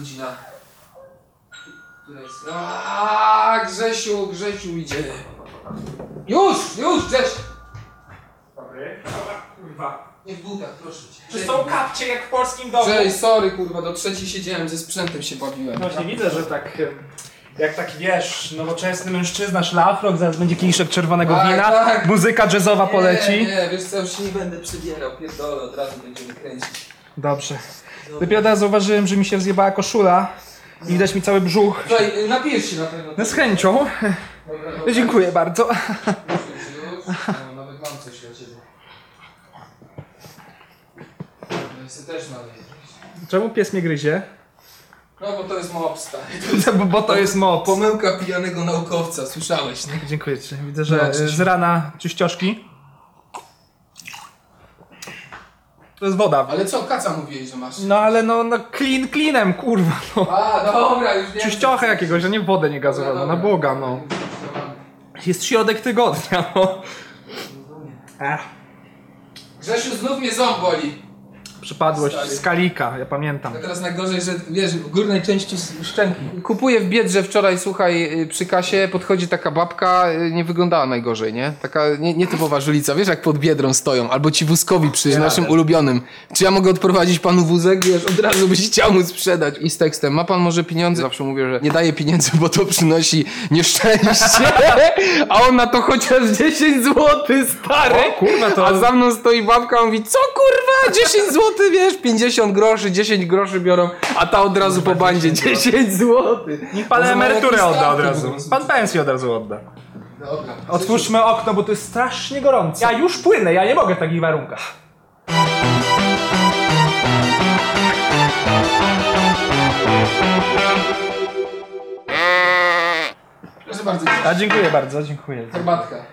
godzina? Która jest? Aaaa, Grzesiu, Grzesiu idzie. Już, już, Grzesiu! Dobry. Kurwa. Nie w butach, proszę cię. Czy są kapcie jak w polskim domu? Cześć, sorry kurwa, do trzeciej siedziałem, ze sprzętem się bawiłem. Właśnie widzę, że tak... em, Jak taki wiesz, nowoczesny mężczyzna, szlafrok, zaraz będzie kieliszek czerwonego Tak, wina, tak. muzyka jazzowa poleci. Nie, nie, wiesz co, już się nie będę przebierał, pierdolę, od razu będziemy kręcić. Dobrze. Dopiero teraz zauważyłem, że mi się wzjebała koszula i widać mi cały brzuch. Słuchaj, napijesz się na pewno. No z chęcią. Dziękuję bardzo. Nawet mam coś dla ciebie. Też naleję. Czemu pies mnie gryzie? No bo to jest mob stary. Bo, bo to jest mop. Pomyłka pijanego naukowca, słyszałeś, nie? Dziękuję ci. Widzę, że No, z rana czyścioszki. To jest woda. Ale co, kaca mówiłeś, że masz? No ale no, no clean cleanem, kurwa no. A, dobra, już wiem. Czyściochę jakiegoś, a nie wodę nie gazowaną, na Boga no. Jest środek tygodnia, no. Ech, Grzesiu, znów mnie ząb boli. Przypadłość Stary. z kalika, ja pamiętam. A teraz najgorzej, że wiesz, w górnej części szczęki. Kupuję w Biedrze wczoraj, słuchaj, y, przy kasie podchodzi taka babka, y, nie wyglądała najgorzej, nie? Taka nie, nietypowa żulica, wiesz jak pod Biedrą stoją, albo ci wózkowi przy naszym ulubionym. Czy ja mogę odprowadzić panu wózek? Wiesz, od razu byś chciał mu sprzedać. I z tekstem, ma pan może pieniądze? Zawsze mówię, że nie daje pieniędzy, bo to przynosi nieszczęście. A on na to chociaż 10 zł, stary. O, kurwa, to- A za mną stoi babka, on mówi, co kurwa, 10 zł, wiesz, 50 groszy, 10 groszy biorą, a ta od razu po bandzie 10 zł. Niech pan emeryturę odda od razu. Pan pensję od razu odda. Dobra. Otwórzmy okno, bo to jest strasznie gorąco. Ja już płynę, ja nie mogę w takich warunkach. Proszę bardzo, A dziękuję bardzo, dziękuję. herbatka.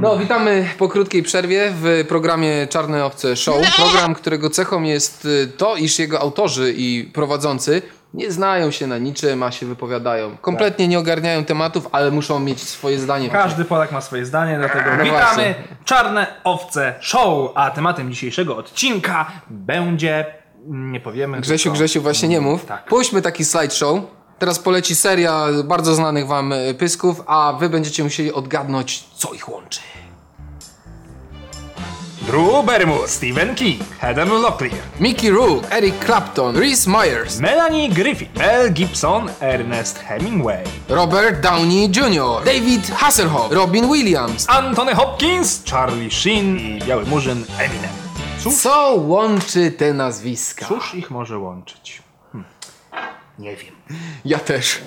No, witamy po krótkiej przerwie w programie Czarne Owce Show. Program, którego cechą jest y, to, iż jego autorzy i prowadzący nie znają się na niczym, a się wypowiadają. Kompletnie nie ogarniają tematów, ale muszą mieć swoje zdanie. Każdy Polak ma swoje zdanie, dlatego No witamy właśnie. Czarne Owce Show, a tematem dzisiejszego odcinka będzie... Nie powiemy. Grzesiu, tylko- Grzesiu, właśnie nie mów. Tak. Puśćmy taki slideshow. Teraz poleci seria bardzo znanych wam y, pysków, a wy będziecie musieli odgadnąć, co ich łączy. Drew Barrymore, Stephen King, Heather Locklear, Mickey Rourke, Eric Clapton, Reese Myers, Melanie Griffith, Mel Gibson, Ernest Hemingway, Robert Downey Jr., David Hasselhoff, Robin Williams. Anthony Hopkins, Charlie Sheen i Biały Murzyn Eminem. Cóż, Co łączy te nazwiska? cóż ich może łączyć? Nie wiem. Ja też.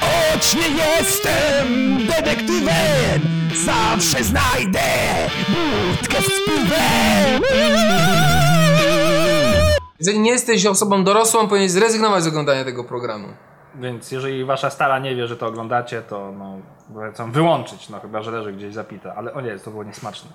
Choć nie jestem detektywem, zawsze znajdę budkę z piwem. Jeżeli nie jesteś osobą dorosłą, powinieneś zrezygnować z oglądania tego programu. Więc jeżeli wasza stara nie wie, że to oglądacie, to no, polecam wyłączyć, no chyba, że leży gdzieś zapite. Ale o nie, to było niesmaczne.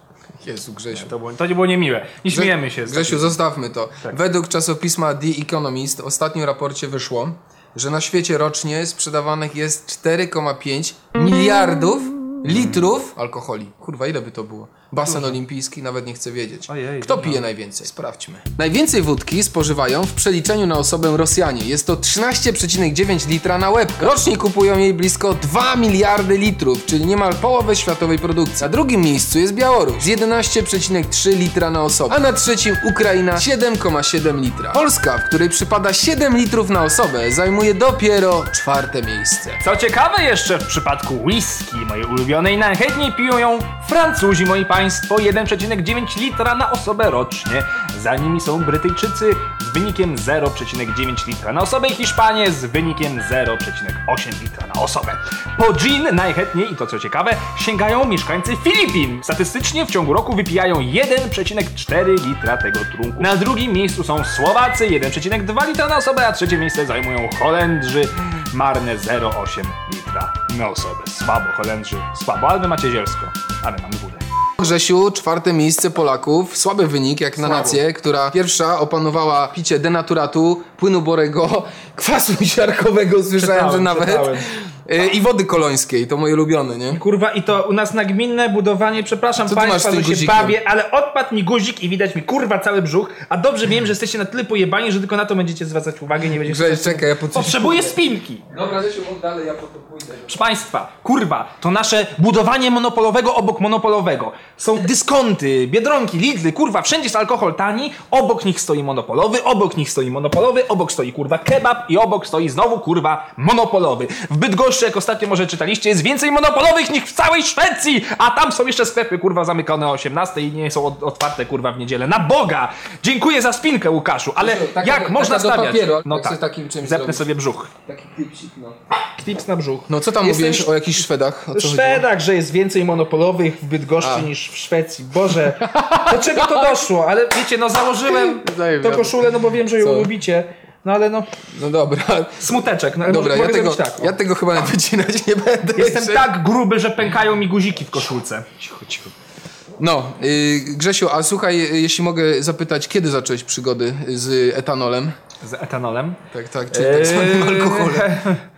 Jezu, Grzesiu. To było, to nie było niemiłe. Nie śmiejemy się. z Grzesiu, takich- zostawmy to. Tak. Według czasopisma The Economist w ostatnim raporcie wyszło, że na świecie rocznie sprzedawanych jest 4,5 miliardów litrów alkoholi. Kurwa, ile by to było? Basen olimpijski, nawet nie chcę wiedzieć. Ojej, Kto dużo. pije najwięcej? Sprawdźmy. Najwięcej wódki spożywają w przeliczeniu na osobę Rosjanie. Jest to 13,9 litra na łeb. Rocznie kupują jej blisko 2 miliardy litrów, czyli niemal połowę światowej produkcji. Na drugim miejscu jest Białoruś z 11,3 litra na osobę, a na trzecim Ukraina 7,7 litra. Polska, w której przypada 7 litrów na osobę, zajmuje dopiero czwarte miejsce. Co ciekawe jeszcze w przypadku whisky, mojej ulubionej, najchętniej piją ją Francuzi, moi państwo, 1,9 litra na osobę rocznie. Za nimi są Brytyjczycy z wynikiem 0,9 litra na osobę i Hiszpanie z wynikiem 0,8 litra na osobę. Po gin najchętniej, i to co ciekawe, sięgają mieszkańcy Filipin. Statystycznie w ciągu roku wypijają 1,4 litra tego trunku. Na drugim miejscu są Słowacy, 1,2 litra na osobę, a trzecie miejsce zajmują Holendrzy, marne 0,8 litra na osobę. Słabo, Holendrzy, słabo, ale wy macie zielsko, a my mamy wódę. Grzesiu, czwarte miejsce Polaków. Słaby wynik jak na nację, która pierwsza opanowała picie denaturatu, płynu borego, kwasu siarkowego, słyszałem, Czytałem, że nawet. czytałem. Y, I wody kolońskiej, to moje ulubione, nie? Kurwa, i to u nas nagminne budowanie, przepraszam Co państwa, że się guzikiem? bawię, ale odpadł mi guzik i widać mi kurwa cały brzuch, a dobrze wiem, że jesteście na tyle pojebani, że tylko na to będziecie zwracać uwagę, nie będziecie... Grześ, czekaj, ja po coś... Potrzebuję spinki! Dobra, Grzesiu, mów dalej, ja po to pójdę. Proszę Państwa, kurwa, to nasze budowanie monopolowego obok monopolowego. Są dyskonty, biedronki, lidly, kurwa, wszędzie jest alkohol tani, obok nich stoi monopolowy, obok nich stoi monopolowy, obok stoi kurwa kebab i obok stoi znowu kurwa monopolowy. W Bydgoszczy, jak ostatnio może czytaliście, jest więcej monopolowych niż w całej Szwecji, a tam są jeszcze sklepy kurwa zamykane o 18 i nie są od- otwarte kurwa w niedzielę. Na Boga! Dziękuję za spinkę, Łukaszu, ale Taka- jak taka można do stawiać? papieru, no tak, sobie takim czymś zepnę zrobić. sobie brzuch. Taki klipsik, no. Klips na brzuch. No co tam Jestem mówiłeś o jakichś Szwedach? O co chodziło? Szwedach, że jest więcej monopolowych w Bydgoszczy A. niż w Szwecji. Boże, do czego to doszło? Ale wiecie, no założyłem to koszulę, no bo wiem, że ją Co? lubicie. No ale no, No dobra, smuteczek. No, dobra, ja tego, tak. ja tego chyba wycinać nie będę. Jestem Jeszcze- tak gruby, że pękają mi guziki w koszulce. Cicho, cicho. No, y, Grzesiu, a słuchaj, y, jeśli mogę zapytać, kiedy zacząłeś przygody z etanolem? Z etanolem. Tak, tak, czyli tak zwanym alkoholem.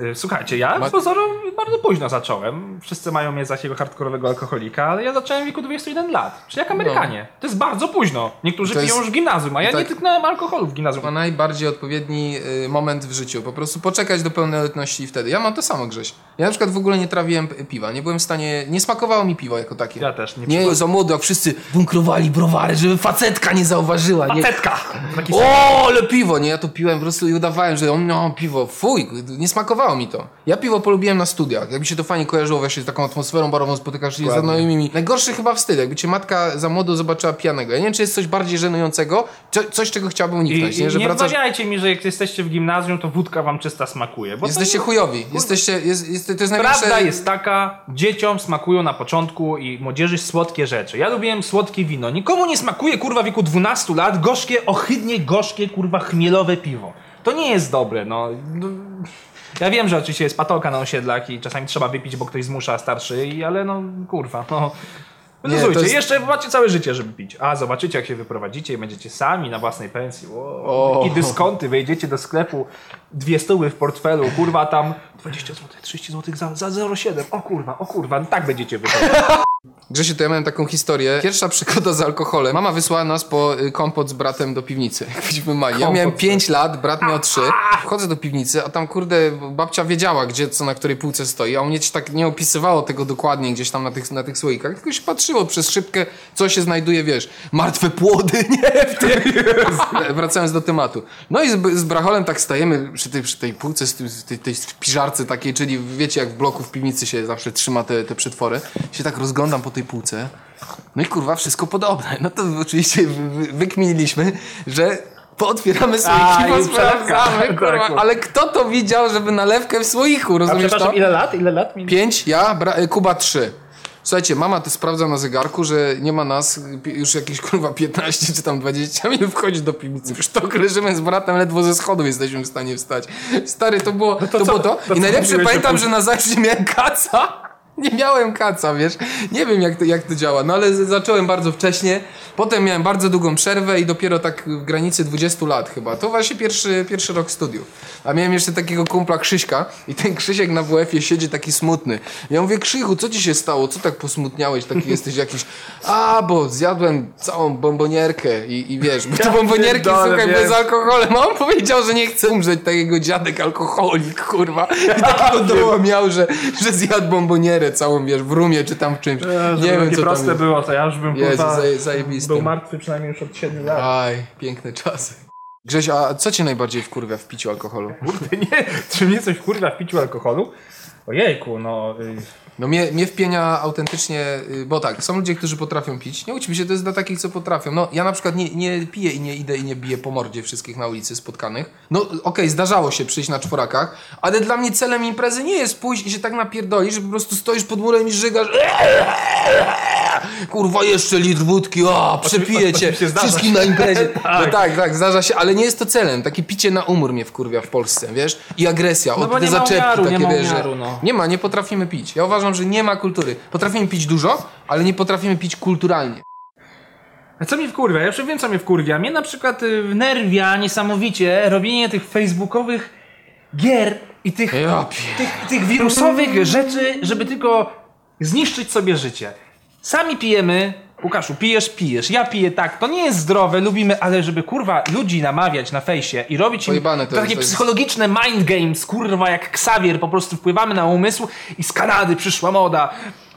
Eee, Słuchajcie, ja z pozoru bardzo późno zacząłem. Wszyscy mają mnie za takiego hardkorowego alkoholika, ale ja zacząłem w wieku 21 lat. Czyli jak Amerykanie. To jest bardzo późno. Niektórzy To piją jest- już w gimnazjum, a ja tak. nie tyknąłem alkoholu w gimnazjum. Ma najbardziej odpowiedni y, moment w życiu. Po prostu poczekać do pełnoletności i wtedy. Ja mam to samo, Grześ. Ja na przykład w ogóle nie trawiłem piwa. Nie byłem w stanie... Nie smakowało mi piwo jako takie. Ja też nie. Nie, za młodo, jak wszyscy bunkrowali browary, żeby facetka nie zauważyła. Nie. Facetka! Taki O, ale piwo, nie? Ja to piłem po prostu i udawałem, że no, piwo, fuj, nie smakowało mi to. Ja piwo polubiłem na studiach. Jakby się to fajnie kojarzyło właśnie z taką atmosferą barową, spotykasz się z znajomymi. Najgorszy chyba wstyd, jakby cię matka za młodo zobaczyła pijanego. Ja nie wiem, czy jest coś bardziej żenującego, co, coś, czego chciałbym uniknąć, i nie? Że nie wracasz... mi, że jak jesteście w gimnazjum, to wódka wam czysta smakuje. Bo Jesteście to, chujowi. Jesteście, jest, jest, to jest największe... Prawda jest taka, dzieciom smakują na początku i młodzieży słodkie rzeczy. Ja lubiłem słodkie wino. Nikomu nie smakuje, kurwa, w wieku 12 lat gorzkie, ohydnie gorzkie, kurwa, chmielowe piwo. To nie jest dobre, no. No, Ja wiem, że oczywiście jest patolka na osiedlach i czasami trzeba wypić, bo ktoś zmusza starszy, i- ale no, kurwa, no. Wyluzujcie, to jest- jeszcze macie całe życie, żeby pić. A, zobaczycie, jak się wyprowadzicie i będziecie sami na własnej pensji. O. I dyskonty, wejdziecie do sklepu, dwie stóły w portfelu, kurwa, tam 20 zł, 30 zł za, za 0,7. O kurwa, o kurwa, tak będziecie wychodzić. Grzesiu, to ja miałem taką historię. Pierwsza przygoda z alkoholem. Mama wysłała nas po y, kompot z bratem do piwnicy. Jak byliśmy mali. Ja miałem tak. 5 lat, brat miał 3. Wchodzę do piwnicy, a tam kurde, babcia wiedziała, gdzie co na której półce stoi, a u mnie ci tak nie opisywało tego dokładnie gdzieś tam na tych, na tych słoikach, tylko się patrzyło przez szybkę, co się znajduje, wiesz, martwe płody, nie? W tym. Wracając do tematu. No i z, z bracholem tak stajemy przy tej, przy tej półce, z z tej, tej piżarce takiej, czyli wiecie, jak w bloku w piwnicy się zawsze trzyma te, te przetwory. Się tak rozglądam po tej półce. No i kurwa, wszystko podobne. No to oczywiście wy- wy- wykminiliśmy, że pootwieramy A, słoiki, i posprawdzamy, przelewka. kurwa. Tak. Ale kto to widział, żeby nalewkę w słoiku, A rozumiesz to? przepraszam, ile lat? Ile lat? Pięć, ja, bra- y, Kuba trzy. Słuchajcie, mama to sprawdza na zegarku, że nie ma nas już jakieś kurwa 15 czy tam 20 minut wchodzi do piwnicy. Już to leżymy z bratem, ledwo ze schodów jesteśmy w stanie wstać. Stary, to było to. co- było to. to I najlepsze pamiętam, że na zawsze miałem kaca. Nie miałem kaca, wiesz. Nie wiem jak to, jak to działa, no ale zacząłem bardzo wcześnie. Potem miałem bardzo długą przerwę i dopiero tak w granicy 20 lat chyba. To właśnie pierwszy, pierwszy rok studiów. A miałem jeszcze takiego kumpla Krzyśka i ten Krzysiek na WF-ie siedzi taki smutny. Ja mówię, Krzychu, co ci się stało? Co tak posmutniałeś? Taki jesteś jakiś... A, bo zjadłem całą bombonierkę i, i wiesz, bo te bombonierki, słuchaj, wiem. z alkoholem. A on powiedział, że nie chce umrzeć, tak jego dziadek alkoholik, kurwa. I takiego doła miał, że, że zjadł bombonierę całą, wiesz, w rumie czy tam w czymś. Żeby nie wiem, co tam proste jest. było, to ja już bym Jezu, kurwa, zaje- zajebiste. był martwy przynajmniej już od 7 lat. Aj, piękne czasy. Grześ, a co cię najbardziej wkurwia w piciu alkoholu? Kurde, nie, czy mnie coś kurwa w piciu alkoholu? Ojejku, no... y, No mnie, mnie wpienia autentycznie, y, bo tak, są ludzie, którzy potrafią pić. Nie łudźmy się, to jest dla takich, co potrafią. No ja na przykład nie, nie piję i nie idę i nie biję po mordzie wszystkich na ulicy spotkanych. No okej, zdarzało się przyjść na czworakach, ale dla mnie celem imprezy nie jest pójść i się tak napierdolić, że po prostu stoisz pod murem i żygasz. Kurwa, jeszcze litr wódki, o, przepiję cię wszystkim na imprezie. Tak. No tak, tak, zdarza się, ale nie jest to celem. Takie picie na umór mnie wkurwia w Polsce, wiesz? I agresja, No od te nie zaczepki umiaru, nie takie, ma wiesz, umiaru, no. nie ma, nie potrafimy pić. Ja uważam, że nie ma kultury. Potrafimy pić dużo, ale nie potrafimy pić kulturalnie. A co mnie wkurwia? Ja już wiem, co mnie wkurwia. Mnie na przykład y, wnerwia niesamowicie robienie tych facebookowych gier i tych, tych, tych wirusowych rzeczy, żeby tylko zniszczyć sobie życie. Sami pijemy, Łukaszu, pijesz, pijesz, ja piję tak, to nie jest zdrowe, lubimy, ale żeby kurwa ludzi namawiać na fejsie i robić im Pojebane to takie jest, to jest- psychologiczne mind games, kurwa, jak Xavier, po prostu wpływamy na umysł i z Kanady przyszła moda.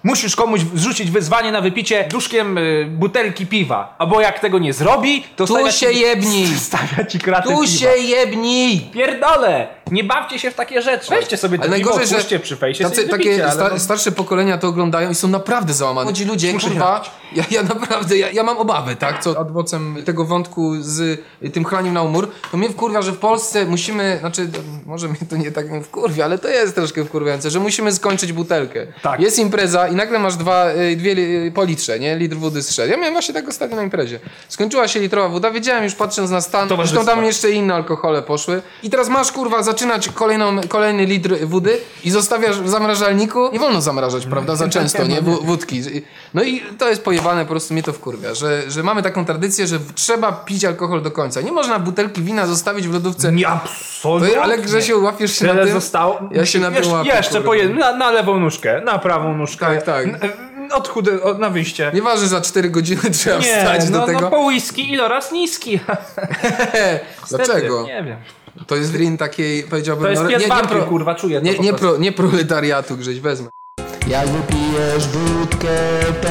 Musisz komuś zrzucić wyzwanie na wypicie duszkiem y, butelki piwa. Albo jak tego nie zrobi, to Tu stawia się ci, jebnij! Stawia ci kratę Tu piwa. się jebnij! Pierdolę! Nie bawcie się w takie rzeczy. Weźcie sobie to Ale piwo, najgorzej, że otwórzcie przy fejsie tacy, sobie takie wypicie, ale sta, no- starsze pokolenia to oglądają i są naprawdę załamani. Młodzi ludzie, Muszę kurwa, ja, ja naprawdę, ja, ja mam obawy, tak, co adwocem tego wątku z y, tym chlaniem na umór, to mnie wkurwia, że w Polsce musimy, znaczy, może mnie to nie tak wkurwia, ale to jest troszkę wkurwiające, że musimy skończyć butelkę. Tak. Jest impreza i nagle masz dwa, y, dwie li- po litrze, nie, litr wody z Ja miałem właśnie tak ostatnio na imprezie. Skończyła się litrowa woda, wiedziałem już patrząc na stan, zresztą tam jeszcze inne alkohole poszły. I teraz masz kurwa zaczynać kolejną, kolejny litr wody i zostawiasz w zamrażalniku. Nie wolno zamrażać, prawda? Za często, nie? W, wódki. No i to jest pojebane, po prostu mnie to wkurwia, że, że mamy taką tradycję, że trzeba pić alkohol do końca. Nie można butelki wina zostawić w lodówce. Nie, absolutnie. To, ale Grzesiu, łapiesz się na Tyle tym? zostało. Ja się na tym Jeszcze- łapię, Jeszcze kurwa. po jednym, na, na lewą nóżkę, na prawą nóżkę. Tak, tak. N- Od chudy, od, na wyjście. Nieważne, za 4 godziny trzeba Nie, wstać no, do tego. no po whisky iloraz niski. Dlaczego? Nie wiem. To jest win takiej, powiedziałbym... To jest no, nie, nie, pro, kurwa, czuję to nie, nie, pro, nie proletariatu, Grześ, wezmę. Jak wypijesz wódkę, to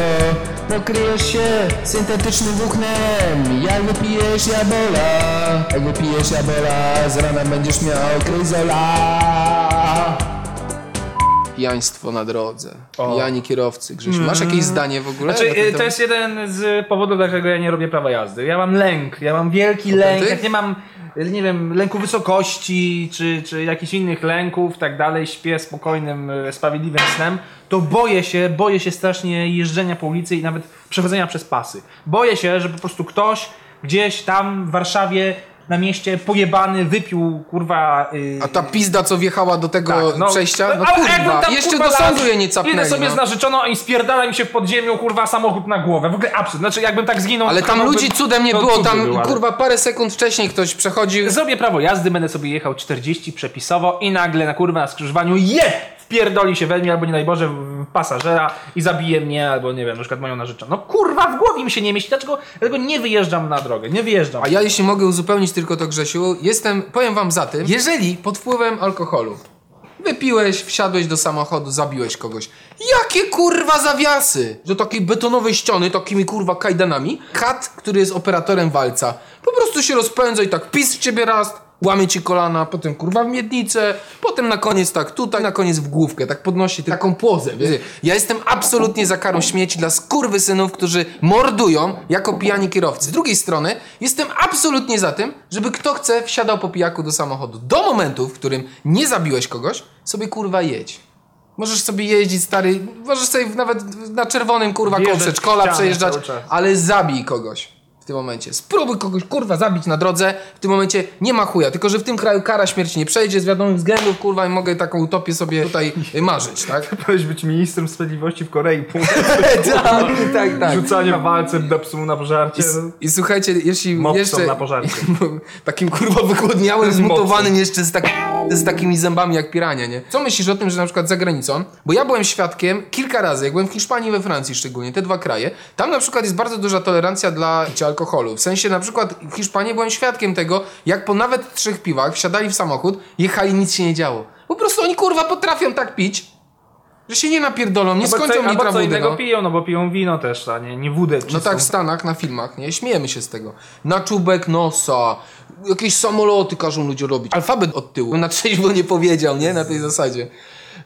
pokryjesz się syntetycznym włóknem. Jak wypijesz jabola, jak wypijesz jabola, z rana będziesz miał kryzola. Pijaństwo na drodze. O. Pijani kierowcy. Masz jakieś zdanie w ogóle? Znaczy, y, to jest jeden z powodów, dlaczego ja nie robię prawa jazdy. Ja mam lęk, ja mam wielki lęk, jak nie mam, nie wiem, lęku wysokości, czy, czy jakichś innych lęków, tak dalej, śpię spokojnym, y, sprawiedliwym snem, to boję się, boję się strasznie jeżdżenia po ulicy i nawet przechodzenia przez pasy. Boję się, że po prostu ktoś gdzieś tam w Warszawie na mieście pojebany wypił, kurwa... y, A ta pizda, co wjechała do tego tak, no, przejścia? No ale kurwa, tam, jeszcze kurwa, do sądu je nie capnęli. Idę sobie no. z narzeczoną i spierdala mi się w podziemiu, kurwa, samochód na głowę. W ogóle absurd. Znaczy, jakbym tak zginął... Ale tam ludzi cudem nie było, tam by był, ale- kurwa parę sekund wcześniej ktoś przechodził. Zrobię prawo jazdy, będę sobie jechał 40 przepisowo i nagle na kurwa na skrzyżowaniu je! Wpierdoli się we mnie, albo nie daj Boże, pasażera i zabije mnie, albo nie wiem, na przykład moją narzeczoną. No kurwa, w głowie mi się nie mieści. Dlaczego, dlaczego nie wyjeżdżam na drogę? Nie wyjeżdżam. A ja jeśli mogę uzupełnić tylko to Grzesiu, jestem, powiem wam za tym, jeżeli pod wpływem alkoholu wypiłeś, wsiadłeś do samochodu, zabiłeś kogoś. Jakie kurwa zawiasy! Do takiej betonowej ściany, takimi kurwa kajdanami. Kat, który jest operatorem walca, po prostu się rozpędza i tak pis w ciebie raz, łamie ci kolana, potem kurwa w miednicę, potem na koniec tak tutaj, na koniec w główkę, tak podnosi taką płozę. Wiecie? Ja jestem absolutnie za karą śmieci dla skurwysynów, którzy mordują jako pijani kierowcy. Z drugiej strony jestem absolutnie za tym, żeby kto chce wsiadał po pijaku do samochodu. Do momentu, w którym nie zabiłeś kogoś, sobie kurwa jedź. Możesz sobie jeździć, stary, możesz sobie nawet na czerwonym kurwa koło przedszkola przejeżdżać, ale zabij kogoś w tym momencie. Spróbuj kogoś kurwa zabić na drodze. W tym momencie nie ma chuja. Tylko, że w tym kraju kara śmierci nie przejdzie z wiadomych względów, kurwa, i mogę taką utopię sobie tutaj y, marzyć, tak? Powinieneś być ministrem sprawiedliwości w Korei. tak, tak, tak. Rzucanie walcem do psu na pożarcie. I słuchajcie, jeśli Mopsą jeszcze... na pożarcie. takim kurwa wygłodniałym, zmutowanym jeszcze z, tak, z takimi zębami jak pirania, nie? Co myślisz o tym, że na przykład za granicą, bo ja byłem świadkiem kilka razy, jak byłem w Hiszpanii i we Francji szczególnie, te dwa kraje, tam na przykład jest bardzo duża tolerancja dla alkoholu. W sensie na przykład w Hiszpanii byłem świadkiem tego, jak po nawet trzech piwach wsiadali w samochód, jechali, nic się nie działo. Po prostu oni kurwa potrafią tak pić, że się nie napierdolą, nie skończą albo litra co wody, innego no. piją, no bo piją wino też, a nie, nie wódę No tak w Stanach, na filmach, nie? Śmiejemy się z tego. Na czubek nosa, jakieś samoloty każą ludziom robić. Alfabet od tyłu. Na trzeźwo nie powiedział, nie? Na tej zasadzie.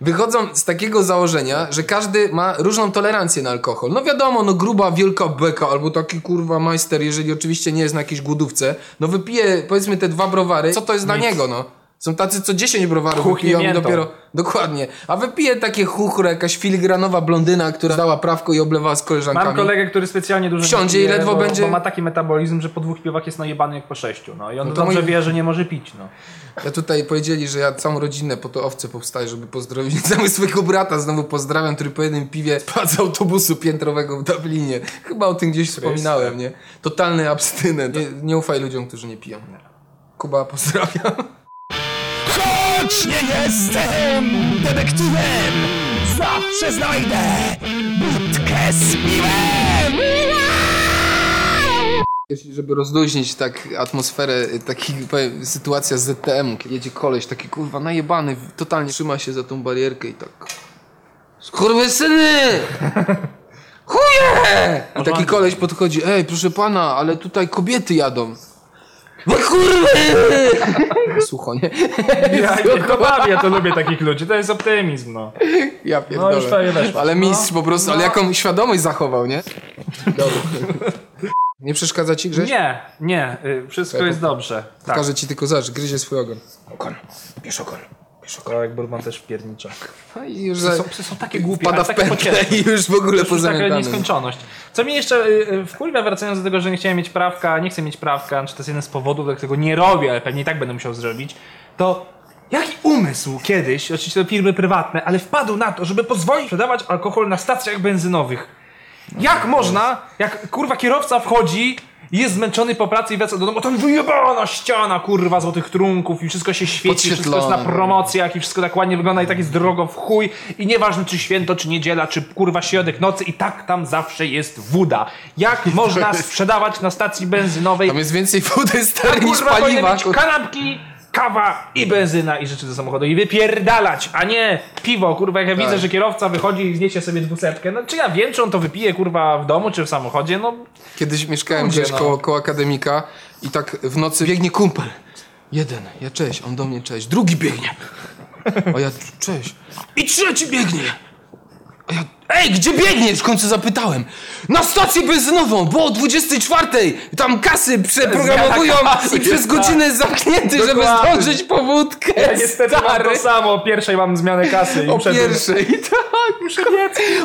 Wychodzą z takiego założenia, że każdy ma różną tolerancję na alkohol. No wiadomo, no gruba, wielka beka, albo taki kurwa majster, jeżeli oczywiście nie jest na jakiejś głodówce, no wypije powiedzmy te dwa browary, co to jest dla niego, no? Są tacy, co 10 browarów Chuchnie wypiją i dopiero... Dokładnie. A wypije takie chuchre, jakaś filigranowa blondyna, która dała prawko i oblewała z koleżankami. Mam kolegę, który specjalnie dużo Wsiądzie nie i pije, ledwo bo, będzie- Bo ma taki metabolizm, że po dwóch piwach jest najebany jak po sześciu. No i on No to dobrze wie, że nie może pić. No. Ja tutaj powiedzieli, że ja całą rodzinę po to owce powstaję, żeby pozdrowić cały swojego brata. Znowu pozdrawiam, który po jednym piwie spadł z autobusu piętrowego w Dublinie. Chyba o tym gdzieś wspominałem, nie? Totalny abstynent. Nie, nie ufaj ludziom, którzy nie piją. Kuba, pozdrawiam. Ho! choć nie jestem detektywem, zawsze znajdę budkę z piwem! Jeśli- Żeby rozluźnić tak atmosferę, y, taki powiem, sytuacja z ZTM, kiedy jedzie koleś taki kurwa najebany, totalnie trzyma się za tą barierkę i tak Skurwysyny! Chuje! I taki koleś podchodzi, ej proszę pana, ale tutaj kobiety jadą. No kurwy! Sucho, nie? Ja nie to bawię, ja to lubię takich ludzi, to jest optymizm, no. Ja pierdolę. No już prawie weszło. Ale mistrz No. po prostu, ale jaką świadomość zachował, nie? Dobra. Nie przeszkadza ci Grześ? Nie, nie, y, wszystko jest dobrze. Tak, Pokażę ci tylko zobacz, gryzie swój ogon. Ogon, bierz ogon. Korek Burman też wpiernicza. No i już Psy są, psy są takie głupie, Pada w pętlę i już w ogóle Już taka nieskończoność. Co mnie jeszcze y, y, wkurwia, wracając do tego, że nie chciałem mieć prawka, nie chcę mieć prawka, czy to jest jeden z powodów, dla którego nie robię, ale pewnie i tak będę musiał zrobić, to jaki umysł kiedyś, oczywiście to firmy prywatne, ale wpadł na to, żeby pozwolić sprzedawać alkohol na stacjach benzynowych. Jak można, jak kurwa kierowca wchodzi jest zmęczony po pracy i wraca do domu, tam wyjebana ściana, kurwa, złotych trunków i wszystko się świeci, wszystko jest na Podświetlone. promocjach i wszystko tak ładnie wygląda i tak jest drogo w chuj i nieważne czy święto, czy niedziela, czy kurwa środek nocy i tak tam zawsze jest woda. Jak można sprzedawać na stacji benzynowej Tam jest więcej wody stary niż paliwa. kanapki, kawa i benzyna i rzeczy do samochodu i wypierdalać, a nie piwo, kurwa, jak ja widzę, że kierowca wychodzi i zniesie sobie dwusetkę, no czy ja wiem, czy on to wypije, kurwa, w domu, czy w samochodzie, no Kiedyś mieszkałem Ludzie, gdzieś no. koło, koło akademika i tak w nocy biegnie kumpel. Jeden, ja cześć, on do mnie cześć. Drugi biegnie. A ja cześć. I trzeci biegnie. Ja, ej, gdzie biegniesz? W końcu zapytałem. Na stację benzynową, bo o 24 tam kasy przeprogramowują i przez godzinę jest zamknięty, żeby Dokładnie. zdążyć po wódkę. ja niestety mam stary. to samo, o pierwszej mam zmianę kasy i O przed- pierwszej, tak, muszę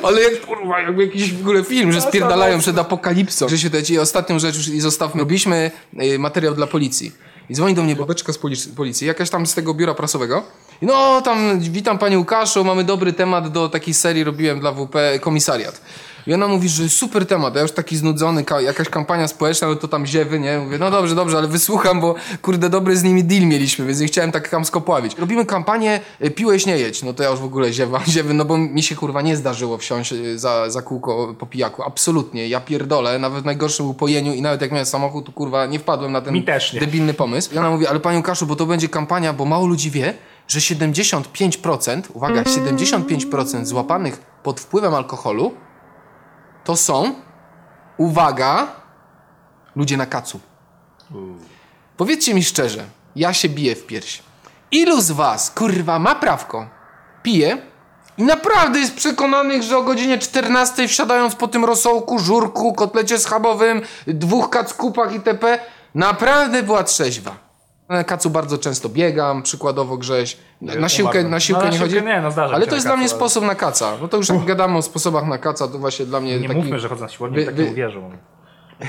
Ale jak kurwa, jakby jakiś w ogóle film, że spierdalają przed apokalipsą. Że się dać i ostatnią rzecz już i zostawmy. Robiliśmy y, materiał dla policji. I dzwoni do mnie babeczka z polic- policji, jakaś tam z tego biura prasowego. I no tam, witam panie Łukaszu, mamy dobry temat do takiej serii, robiłem dla WP komisariat. I ona mówi, że super temat, ja już taki znudzony, ka- jakaś kampania społeczna, no to tam ziewy, nie? Mówię, no dobrze, dobrze, ale wysłucham, bo kurde, dobry z nimi deal mieliśmy, więc nie chciałem tak kamsko pławić. Robimy kampanię y, piłeś nie jedź, no to ja już w ogóle ziewam, ziewy, no bo mi się kurwa nie zdarzyło wsiąść y, za, za kółko po pijaku, absolutnie, ja pierdolę, nawet w najgorszym upojeniu i nawet jak miałem samochód, to kurwa nie wpadłem na ten Mi też nie. debilny pomysł. I ona mówi, ale panią Kaszu, bo to będzie kampania, bo mało ludzi wie, że 75%, uwaga, 75% złapanych pod wpływem alkoholu to są, uwaga, ludzie na kacu. Powiedzcie mi szczerze, ja się biję w pierś. Ilu z was, kurwa, ma prawko, pije i naprawdę jest przekonanych, że o godzinie 14 wsiadając po tym rosołku, żurku, kotlecie schabowym, dwóch kackupach itp. naprawdę była trzeźwa. Na kacu bardzo często biegam, przykładowo Grześ. Na, siłkę, na siłkę No, na nie siłkę chodzi. nie, no zdarza ale to jest dla mnie ale- sposób na kaca. No to już jak gadamy o sposobach na kaca, to właśnie dla mnie Nie taki... mówmy, że chodzę na siłownię, Wy- tak nie uwierzą.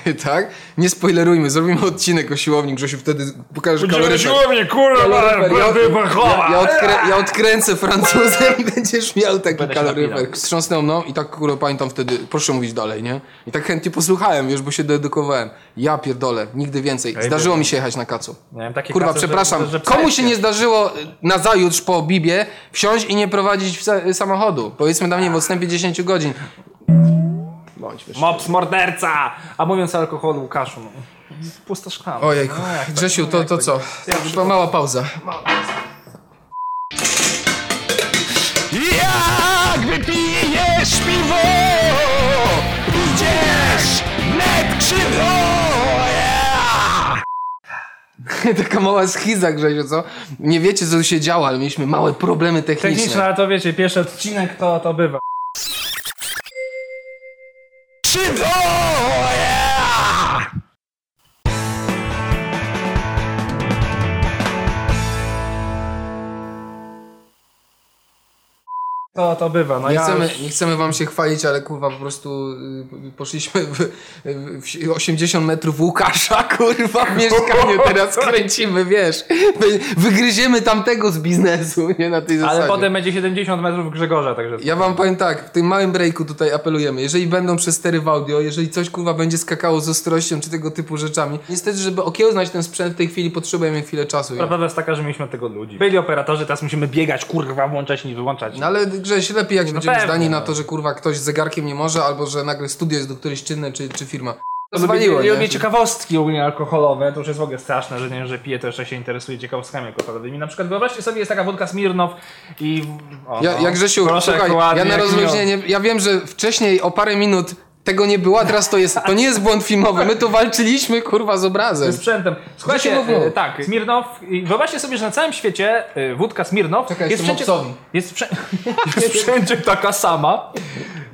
tak? Nie spoilerujmy, zrobimy odcinek o siłowni, Grzesiu wtedy pokażesz kaloryfer. siłownię, kurwa. Ja, ja, wychowa. ja, odkrę, ja odkręcę Francuzem i będziesz miał taki kaloryfer. Wstrząsnął mną i tak kurwa pamiętam wtedy, proszę mówić dalej, nie? I tak chętnie posłuchałem, wiesz, bo się doedukowałem. Ja pierdolę, nigdy więcej. Ej, Zdarzyło mi się jechać na kacu. Miałem takie Kurwa, przepraszam, że- że komu się nie zdarzyło y, na zajutrz po Bibie wsiąść i nie prowadzić samochodu? Powiedzmy dla mnie w odstępie 10 godzin. Bądź, wiesz. Mops morderca! A mówiąc o alkoholu, Łukaszu, no. Pusta szklana. Ojejku, No, tak- Grzesiu, to, to tak- co? Chyba mała pauza. Jak wypijesz piwo, idziesz net krzywo. Taka mała schiza, Grzesiu, co? Nie wiecie, co tu się działo, ale mieliśmy małe problemy techniczne. Techniczne, ale to wiecie, pierwszy odcinek to, to bywa. Krzywo! To, to bywa, no Nie ja chcemy, już- nie chcemy wam się chwalić, ale kurwa po prostu y, poszliśmy w, w 80 metrów Łukasza, kurwa, w mieszkaniu teraz kręcimy, wiesz. Wy- Wygryziemy tamtego z biznesu, nie na tej zasadzie. Ale potem będzie 70 metrów Grzegorza, także... Ja wam powiem tak, w tym małym breaku tutaj apelujemy, jeżeli będą przestery w audio, jeżeli coś kurwa będzie skakało z ostrością czy tego typu rzeczami, niestety, żeby okiełznać ten sprzęt w tej chwili potrzebujemy chwilę czasu. Prawda jest taka, że mieliśmy tego ludzi. Byli operatorzy, teraz musimy biegać, kurwa, włączać i wyłączać. No ale Grześ, lepiej jak będziemy pewnie, zdani na no. to, że kurwa ktoś z zegarkiem nie może, albo że nagle studio jest do którejś czynne, czy, czy firma. Lubię, Zwaliło, lubię nie? ciekawostki ogólnie alkoholowe, to już jest w ogóle straszne, że nie wiem, że piję, to jeszcze się interesuje ciekawostkami alkoholowymi. Na przykład wyobraźcie sobie, jest taka wódka Smirnow i... O, Ja, no. ja Grzesiu, Proszę, słuchaj, ja na jak rozluźnienie, ja wiem, że wcześniej o parę minut tego nie było, a teraz to jest, to nie jest błąd filmowy, my tu walczyliśmy kurwa z obrazem. Ze sprzętem. Słuchajcie, e, tak, Smirnow, wyobraźcie sobie, że na całym świecie e, wódka Smirnow Czekaj, jest wszędzie, jest, wszędzie, jest wszędzie taka sama.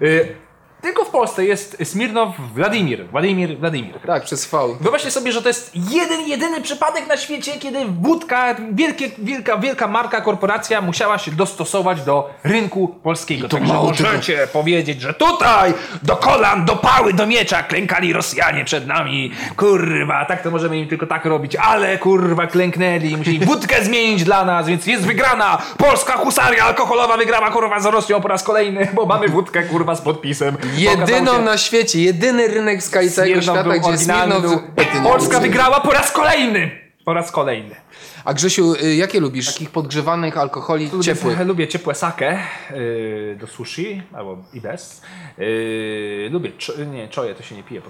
E, Tylko w Polsce jest Smirnow Wladimir. Władimir, Władimir. Tak, przez V. Wyobraźcie sobie, że to jest jeden, jedyny przypadek na świecie, kiedy wódka, wielkie, wielka, wielka marka, korporacja musiała się dostosować do rynku polskiego. Także mało możecie powiedzieć, że tutaj do kolan, do pały, do miecza klękali Rosjanie przed nami. Kurwa, tak to możemy im tylko tak robić, ale kurwa klęknęli, musieli wódkę zmienić dla nas, więc jest wygrana. Polska husaria alkoholowa wygrała kurwa z Rosją po raz kolejny, bo mamy wódkę kurwa z podpisem. Jedyną się- na świecie, jedyny rynek skali całego Smirnow świata, gdzie Smirnow... był- Polska wygrała po raz kolejny! Po raz kolejny. A Grzesiu, y, jakie lubisz? Takich podgrzewanych alkoholi ciepłych? Lubię ciepłe sake yy, do sushi, albo i bez. Yy, lubię, czo- nie, czoje to się nie pije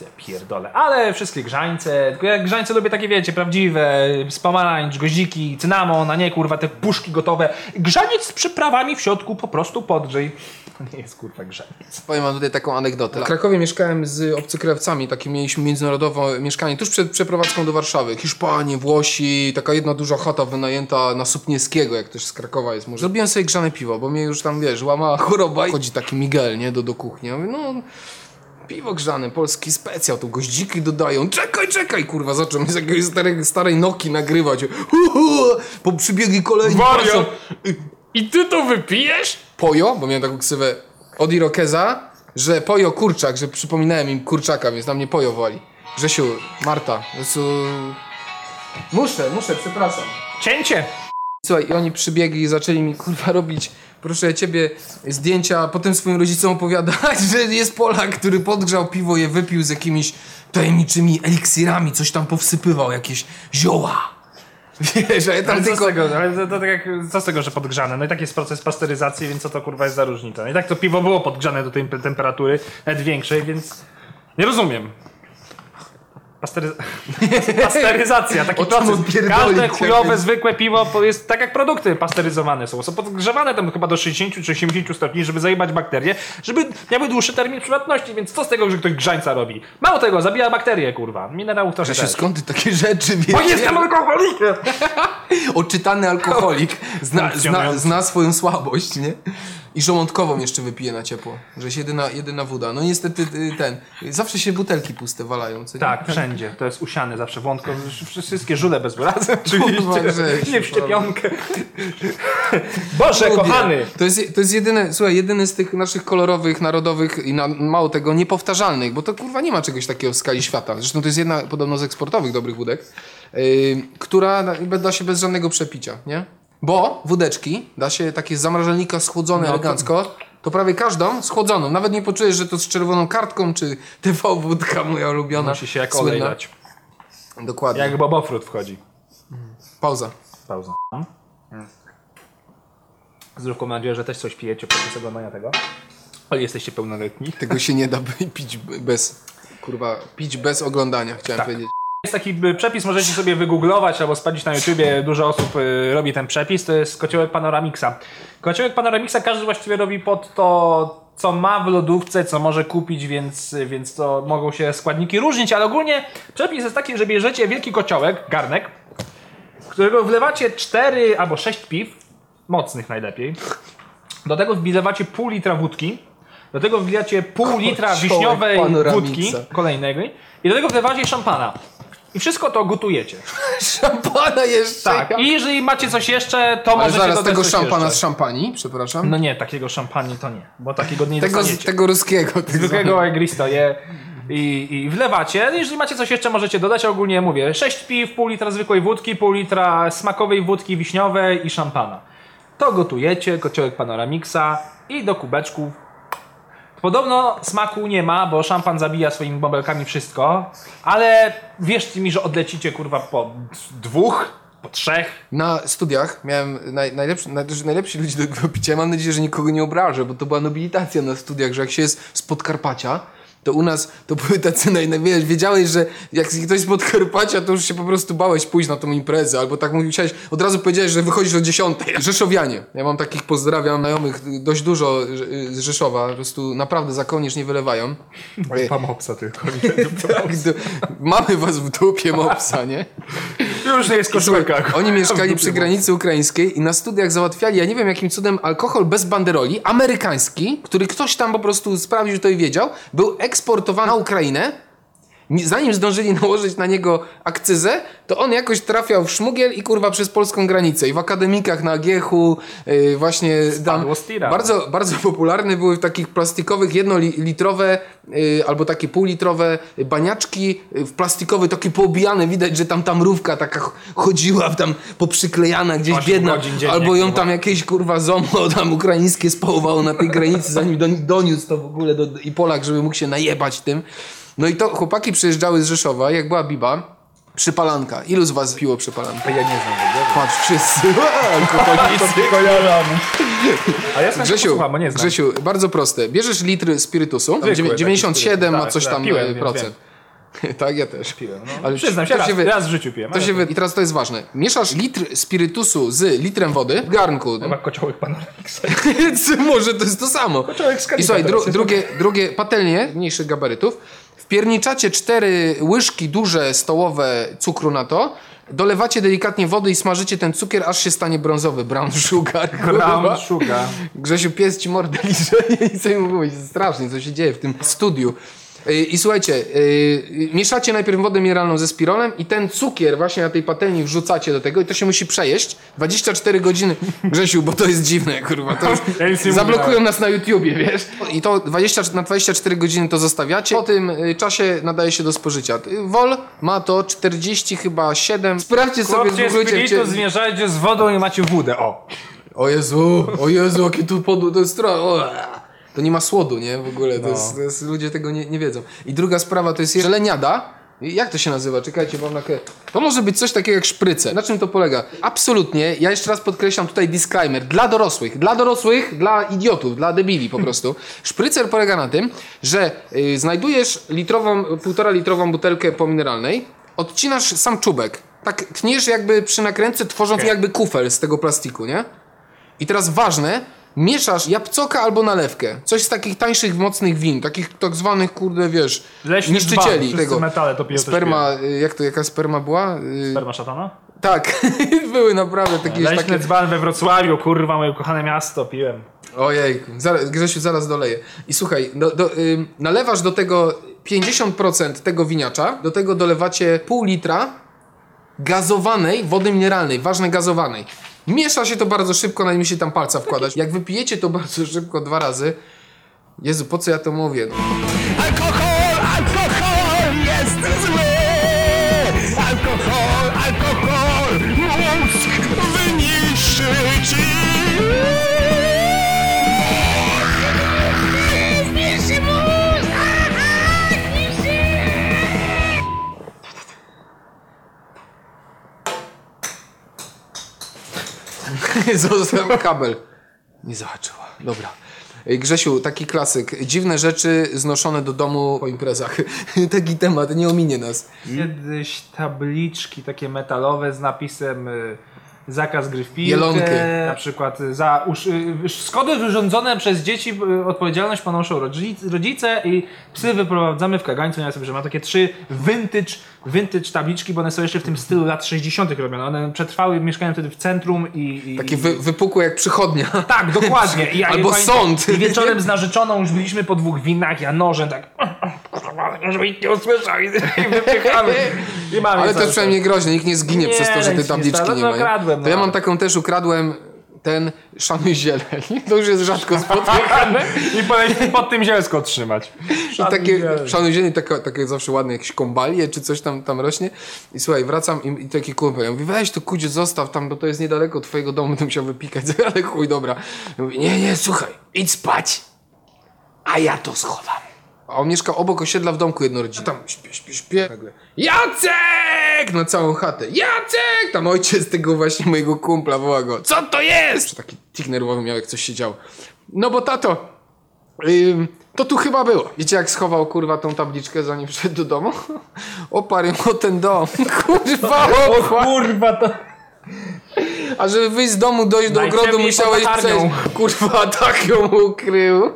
ja pierdolę. Ale wszystkie grzańce, tylko ja grzańce lubię takie, wiecie, prawdziwe, z pomarańcz, goździki, cynamon, a nie kurwa te puszki gotowe. Grzaniec z przyprawami w środku po prostu podgrzej. To nie jest kurwa grzaniec. Powiem wam tutaj taką anegdotę. W Krakowie mieszkałem z obcokrajowcami, takie mieliśmy międzynarodowe mieszkanie tuż przed przeprowadzką do Warszawy. Hiszpanie, Włosi, taka jedna duża chata wynajęta na Supniewskiego, jak ktoś z Krakowa jest może. Zrobiłem sobie grzane piwo, bo mnie już tam, wiesz, łamała choroba i chodzi taki Miguel, nie, do, do kuchni. Ja mówię, no... Piwo grzane, polski specjał, tu goździki dodają. Czekaj, czekaj, kurwa, zaczął mi z jakiegoś starej, starej Noki nagrywać. Hu, hu, po przybiegi kolejni. Wariat! I ty to wypijesz? Pojo, bo miałem taką ksywę od Irokeza, że Pojo kurczak, że przypominałem im kurczaka, więc na mnie Pojo woli. Grzesiu, Marta, prostu... Muszę, muszę, przepraszam. Cięcie! Słuchaj, i oni przybiegli i zaczęli mi kurwa robić, proszę ciebie, zdjęcia, a potem swoim rodzicom opowiadać, że jest Polak, który podgrzał piwo, je wypił z jakimiś tajemniczymi eliksirami, coś tam powsypywał, jakieś zioła. Wiesz, ja tam Ale co z tylko... tego, ale to, tak jak, co z tego, że podgrzane? No i tak jest proces pasteryzacji, więc co to kurwa jest za różnica? No i tak to piwo było podgrzane do tej pe- temperatury, nawet większej, więc nie rozumiem. Pastery... Pasteryzacja, taki proces. Każde chujowe, zwykłe piwo jest tak jak produkty pasteryzowane są. Są podgrzewane tam chyba do 60 czy 80 stopni, żeby zajebać bakterie, żeby miały dłuższy termin przydatności, więc co z tego, że ktoś grzańca robi? Mało tego, zabija bakterie, kurwa. Minerałów też. skąd ty takie rzeczy wiesz? Bo jestem alkoholikiem! Oczytany alkoholik zna, zna, zna swoją słabość, nie? I żołądkową jeszcze wypije na ciepło. Że jest jedyna, jedyna woda. No niestety y, ten. Zawsze się butelki puste walają, co nie? Tak, wszędzie. To jest usiane zawsze wątko. Wszystkie żule bez wyrazu. Oczywiście. Nie w szczepionkę. Boże, Lubię. kochany! To jest, to jest jedyne, słuchaj, jedyny z tych naszych kolorowych, narodowych i na, mało tego, niepowtarzalnych, bo to kurwa nie ma czegoś takiego w skali świata. Zresztą to jest jedna podobno z eksportowych dobrych wódek, yy, która da- da się bez żadnego przepicia, nie? Bo wódeczki da się takie z zamrażalnika schłodzone No elegancko, to prawie każdą schłodzoną. Nawet nie poczujesz, że to z czerwoną kartką, czy TV wódka moja ulubiona. Musi się jak słynna. olej dać. Dokładnie. Jak bobofrut wchodzi. Pauza. Pauza. Zdrówko, mam nadzieję, że też coś pijecie podczas oglądania tego. Ale jesteście pełnoletni. Tego się nie da pić bez, kurwa, pić bez oglądania, chciałem Tak. powiedzieć. Jest taki y, przepis, możecie sobie wygooglować albo sprawdzić na YouTubie. Dużo osób y, robi ten przepis. To jest kociołek Panoramixa. Kociołek Panoramixa każdy właściwie robi pod to, co ma w lodówce, co może kupić, więc, więc to mogą się składniki różnić, ale ogólnie przepis jest taki, że bierzecie wielki kociołek, garnek, w którego wlewacie 4 albo 6 piw, mocnych najlepiej. Do tego wlewacie pół litra wódki. Do tego wlewacie pół litra wiśniowej wódki kolejnego. I do tego wlewacie szampana. I wszystko to gotujecie. Szampana jeszcze. Tak. I jeżeli macie coś jeszcze, to Ale możecie zaraz tego szampana jeszcze. z szampanii, przepraszam. No nie, takiego szampanii to nie, bo takiego nie tego, dostaniecie. tego ruskiego. tak Zwykłego Egristo je i, i wlewacie. Jeżeli macie coś jeszcze, możecie dodać. Ogólnie mówię, 6 piw, pół litra zwykłej wódki, pół litra smakowej wódki wiśniowej i szampana. To gotujecie, kociołek Panoramiksa i do kubeczków. Podobno smaku nie ma, bo szampan zabija swoimi bąbelkami wszystko, ale wierzcie mi, że odlecicie kurwa po dwóch, po trzech. Na studiach miałem naj, najlepszy, naj, najlepsi ludzi do picia. Mam nadzieję, że nikogo nie obrażę, bo to była nobilitacja na studiach, że jak się jest z Podkarpacia, to u nas to były tacy naj, naj, wiesz, wiedziałeś, że jak ktoś z Podkarpacia, to już się po prostu bałeś pójść na tą imprezę, albo tak musiałeś, od razu powiedziałeś, że wychodzisz o 10. Rzeszowianie. Ja mam takich, pozdrawiam, znajomych dość dużo z Rzeszowa, po prostu naprawdę za kołnierz nie wylewają. Pamopsa tylko. Tak, do, mamy was w dupie mopsa, nie? Już nie jest koszulka. Oni mieszkali przy granicy ukraińskiej i na studiach załatwiali, ja nie wiem jakim cudem, alkohol bez banderoli, amerykański, który ktoś tam po prostu sprawdził to i wiedział, był eksportowany na Ukrainę. Ni- Zanim zdążyli nałożyć na niego akcyzę, to on jakoś trafiał w szmugiel i kurwa przez polską granicę. I w akademikach na Giechu, yy, właśnie tam, bardzo, bardzo popularne były w takich plastikowych jednolitrowe yy, albo takie półlitrowe baniaczki yy, w plastikowe, takie poobijane. Widać, że tam ta mrówka taka ch- chodziła tam poprzyklejana gdzieś biedna. dziennie, albo ją tam jakieś kurwa zomo tam ukraińskie spałowało na tej granicy, zanim do, doniósł to w ogóle do, i Polak, żeby mógł się najebać tym. No i to chłopaki przyjeżdżały z Rzeszowa, jak była Biba, przypalanka. Ilu z was piło przypalankę? Ja nie znam tego. Patrz, wszyscy. Alkoholicy. A ja Grzesiu, posłucham, bo nie znam. Grzesiu, bardzo proste. Bierzesz litr spirytusu, Zwykły dziewię- taki 97 ma coś tak, tam piłem, e, więc procent. tak, ja też. Piłem, no. Ale Przyznam się, to raz, wy- raz w życiu piłem. To się wy... I teraz to jest ważne. Mieszasz litr spirytusu z litrem wody w garnku. Chyba kociołek panoramiksa. Może to jest to samo. Kociołek z I słuchaj, dru, drugie, drugie patelnie mniejszych gabarytów. Wpierniczacie cztery łyżki duże stołowe cukru na to. Dolewacie delikatnie wody i smażycie ten cukier, aż się stanie brązowy. Brown sugar. kurwa. Brown sugar. Grzesiu, pies ci mordę liże i co mi mówić. Strasznie, co się dzieje w tym studiu. Yy, I słuchajcie, yy, mieszacie najpierw wodę mineralną ze spirolem i ten cukier właśnie na tej patelni wrzucacie do tego i to się musi przejeść 24 godziny. Grzesiu, bo to jest dziwne, kurwa. To już zablokują nas na YouTubie, wiesz? I to 20, na 24 godziny to zostawiacie. Po tym y, czasie nadaje się do spożycia. Wol ma to 40 chyba 7. Sprawdźcie sobie, Chłopcie, zgooglujcie. spiritus zmierzajcie z wodą i macie wódę. O! O Jezu, o Jezu, jakie tu podło, to jest. To nie ma słodu, nie? W ogóle, to, jest, to jest, ludzie tego nie, nie wiedzą. I druga sprawa to jest żeleniada. Jak to się nazywa? Czekajcie, mam na To może być coś takiego jak szpryce. Na czym to polega? Absolutnie, ja jeszcze raz podkreślam tutaj disclaimer. Dla dorosłych, dla dorosłych, dla idiotów, dla debili po prostu. Szprycer polega na tym, że y, znajdujesz litrową, półtora litrową butelkę po mineralnej, odcinasz sam czubek. Tak tniesz jakby przy nakrętce, tworząc Okej. jakby kufel z tego plastiku, nie? I teraz ważne, mieszasz jabłcoka albo nalewkę. Coś z takich tańszych, mocnych win, takich tak zwanych, kurde, wiesz, Leśny niszczycieli dzban. tego. Metale to piją, Sperma, y, jak to, jaka sperma była? Y, Sperma szatana? Tak, były naprawdę takie, Leśny takie... dzban we Wrocławiu, kurwa, moje ukochane miasto, piłem. Ojej, zaraz, Grzesiu, zaraz doleję. I słuchaj, do, do, ym, nalewasz do tego 50% tego winiacza, do tego dolewacie pół litra gazowanej wody mineralnej, ważne gazowanej. Miesza się to bardzo szybko, na nim się tam palca wkładać. Jak wypijecie to bardzo szybko dwa razy, Jezu, po co ja to mówię? Został kabel. Nie zahaczyła. Dobra. Grzesiu, taki klasyk. Dziwne rzeczy znoszone do domu po imprezach. taki temat, nie ominie nas. Kiedyś tabliczki takie metalowe z napisem y, zakaz gry w piłkę. Jelonki. Na przykład za y, szkody wyrządzone przez dzieci y, odpowiedzialność ponoszą rodzice, i psy wyprowadzamy w kagańcu. Ja sobie, że mam takie trzy vintage, vintage tabliczki, bo one są jeszcze w tym stylu lat 60. robione. One przetrwały, mieszkają wtedy w centrum i... i Takie wy, wypukłe jak przychodnia. Tak, dokładnie. I Albo sąd. I wieczorem z narzeczoną już byliśmy po dwóch winach, ja nożem tak kurwa, żeby nikt nie usłyszał i, i wypychamy. I mamy Ale to jest przynajmniej groźne, nikt nie zginie Nie, przez to, że nic te nie tabliczki nie no ma. nie? kradłem, To ja no. mam taką też, ukradłem ten szanuj zieleń. To już jest rzadko spotykane. I potem pod tym zielsko trzymać. I takie szanuj zieleń, takie, takie zawsze ładne jakieś kombalie czy coś tam, tam rośnie. I słuchaj, wracam i, i taki kumpel, ja mówię, weź to kudzie zostaw tam, bo to jest niedaleko twojego domu, to musiał wypikać, ale chuj, dobra. Ja mówię, nie, nie, słuchaj, idź spać, a ja to schowam. A on mieszkał obok osiedla w domku jednorodzinnym. Tam śpię, śpię, śpię. Nagle, Jacek! Na całą chatę. Jacek! Tam ojciec tego właśnie mojego kumpla woła go. Co to jest? Taki tik nerwowy miał, jak coś się działo. No bo tato, ym, to tu chyba było. Wiecie jak schował kurwa tą tabliczkę zanim wszedł do domu? Oparł o ten dom. Kurwa, O kurwa, to... A żeby wyjść z domu, dojść do ogrodu, musiałeś przejść. Kurwa, tak ją ukrył.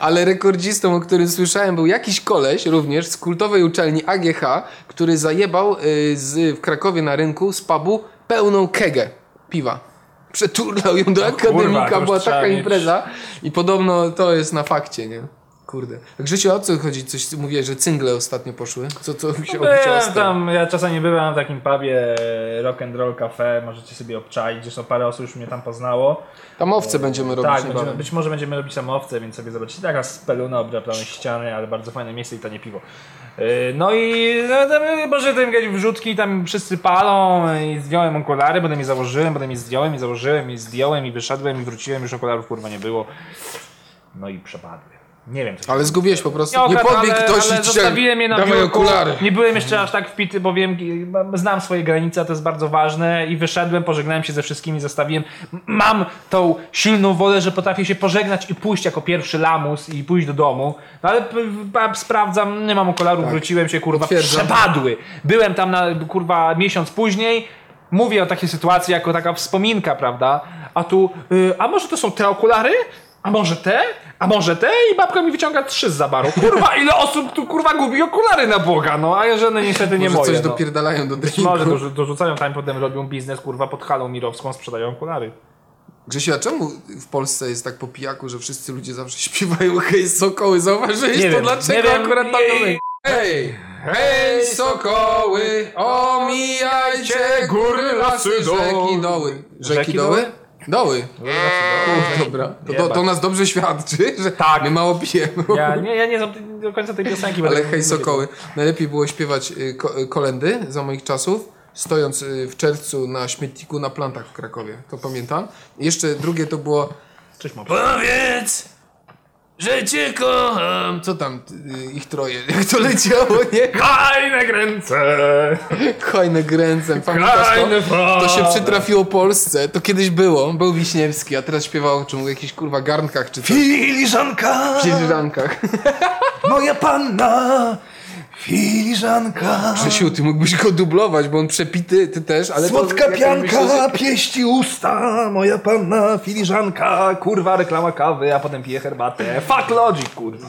Ale rekordzistą, o którym słyszałem, był jakiś koleś również z kultowej uczelni AGH, który zajebał y, z, w Krakowie na rynku z pubu pełną kegę piwa. Przeturlał ją do akademika, to już była taka impreza i podobno to jest na fakcie, nie? Kurde. Tak Grzesiu, o co chodzi? Coś mówiłeś, że cyngle ostatnio poszły? Co to się Byłem odciało? tam, ja czasami byłem w takim pubie Rock and Roll Cafe, możecie sobie obczaić, zresztą parę osób już mnie tam poznało. Tam owce będziemy robić tak, będziemy, być może będziemy robić samowce, więc sobie zobaczycie. Taka speluna, obdrapane ściany, ale bardzo fajne miejsce i tanie piwo. Yy, No i no, tam, może tam jakieś wrzutki, tam wszyscy palą i zdjąłem okulary, potem je założyłem, potem je zdjąłem i założyłem i zdjąłem i wyszedłem i wróciłem, już okularów kurwa nie było. No i przepadły. Nie wiem Ale zgubiłeś po prostu. nie, Nie podbiegł ale, ktoś ale i ci zostawiłem je na dawaj biurku. okulary. Nie byłem jeszcze aż tak wpity, bo wiem, znam swoje granice, a to jest bardzo ważne i wyszedłem, pożegnałem się ze wszystkimi, zostawiłem. Mam tą silną wolę, że potrafię się pożegnać i pójść jako pierwszy lamus i pójść do domu. No ale sprawdzam, nie mam okularów, wróciłem się, kurwa, Tak. Potwierdzam. przepadły. Byłem tam na, kurwa, miesiąc później, mówię o takiej sytuacji jako taka wspominka, prawda? A tu, y, a może to są te okulary? A może te? A może te? I babka mi wyciąga trzy z zabaru. Kurwa, ile osób tu kurwa gubi okulary na Boga, no a żadne niestety nie Może moje. coś no. dopierdalają do drinku. Może dorzu- dorzucają tam, potem robią biznes, kurwa, pod halą mirowską, sprzedają okulary. Grzesiu, a czemu w Polsce jest tak po pijaku, że wszyscy ludzie zawsze śpiewają hej sokoły? Zauważyłeś Nie to? wiem, Dlaczego nie akurat tam piosenka? Hej! Hej sokoły, omijajcie góry, lasy, rzeki, doły. Rzeki, doły? Doły? Doły. Uf, dobra. To, to, to nas dobrze świadczy, że Tak. my mało pijemy. Ja nie, ja nie znam do końca tej piosenki. Ale tak- hej sokoły. Najlepiej było śpiewać y, y, kolendy za moich czasów, stojąc y, w czerwcu na śmietniku na plantach w Krakowie. To pamiętam. Jeszcze drugie to było Cześć, mam. Powiedz, że cię kocham. Co tam y, ich troje, jak to leciało, nie? Kajne gręce! Hojne gręcem. Pamiętasz to? Kajne To się przytrafiło Polsce. To kiedyś było. Był Wiśniewski, a teraz śpiewał o czym jakichś kurwa garnkach czy coś. Filiżanka! W filiżankach. Moja panna! Filiżanka! Grzesiu, ty mógłbyś go dublować, bo on przepity, ty też, ale to Słodka myślę, pianka, że- pieści usta, moja panna, filiżanka, kurwa reklama kawy, a potem pije herbatę. Fuck logic, kurwa.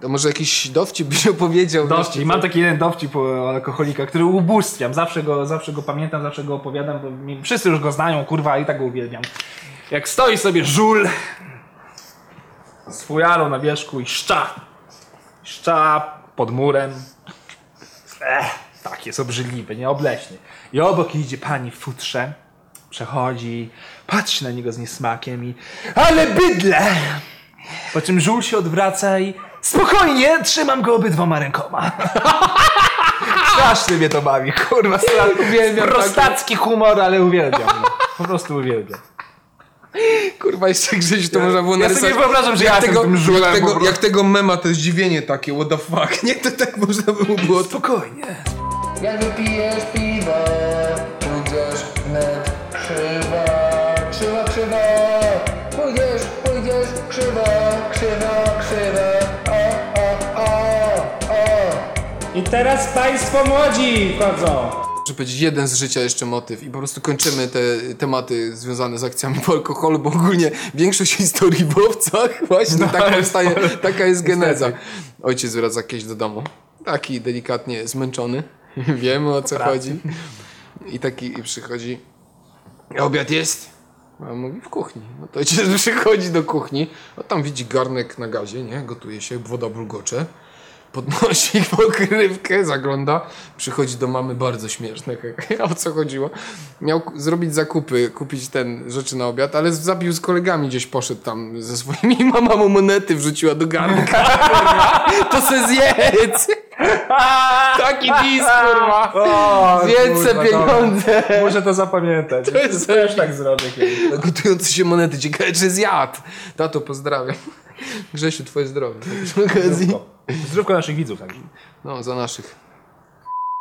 To może jakiś dowcip byś opowiedział. Dowcip. Mam taki jeden dowcip o alkoholika, który ubóstwiam. Zawsze go, zawsze go pamiętam, zawsze go opowiadam, bo mi, wszyscy już go znają, kurwa, i tak go uwielbiam. Jak stoi sobie żul z fujarą na wierzchu i szcza. Szcza pod murem. Ech, tak, jest obrzydliwy, nie obleśny. I obok idzie pani w futrze, przechodzi, patrzy na niego z niesmakiem i ale bydle! Po czym żul się odwraca i spokojnie, trzymam go obydwoma rękoma. Strasznie mnie to bawi, kurwa. Uwielbiam Prostacki humor, ale uwielbiam. No. Po prostu uwielbiam. Kurwa, jeszcze Grzesiu, to można było ja sobie narysować. nie wyobrażam, że ja jak jestem tego, tym żulem, jak, tego, jak tego mema, to zdziwienie takie, what the fuck. Nie, to tak można by było. Spokojnie. Jak wypijesz piwo, pójdziesz wnet krzywo, krzywo, krzywo. Pójdziesz, pójdziesz krzywo, krzywo, krzywo. O, o, o, o. I teraz państwo młodzi wchodzą. Muszę powiedzieć jeden z życia jeszcze motyw i po prostu kończymy te tematy związane z akcjami po alkoholu, bo ogólnie większość historii w owcach właśnie tak powstaje, taka jest geneza. Ojciec wraca kiedyś do domu, taki delikatnie zmęczony, wiemy o co chodzi i taki i przychodzi, obiad jest? A on mówi w kuchni. No to ojciec przychodzi do kuchni, a tam widzi garnek na gazie, nie? Gotuje się, woda bulgocze. Podnosi pokrywkę, zagląda, przychodzi do mamy, bardzo śmieszne. O co chodziło? Miał zrobić zakupy, kupić ten rzeczy na obiad, ale zabił z kolegami gdzieś poszedł tam ze swoimi, mama mu monety wrzuciła do garnka. To se zjedz! Taki dis, kurwa! Kurwa, pieniądze! dobra. Muszę to zapamiętać. To jest też tak zrobię kiedyś. Gotujące się monety, ciekawe czy zjadł. Tato, pozdrawiam. Grzesiu, twoje zdrowie. Przy okazji. Zdrówko naszych widzów także. No, za naszych.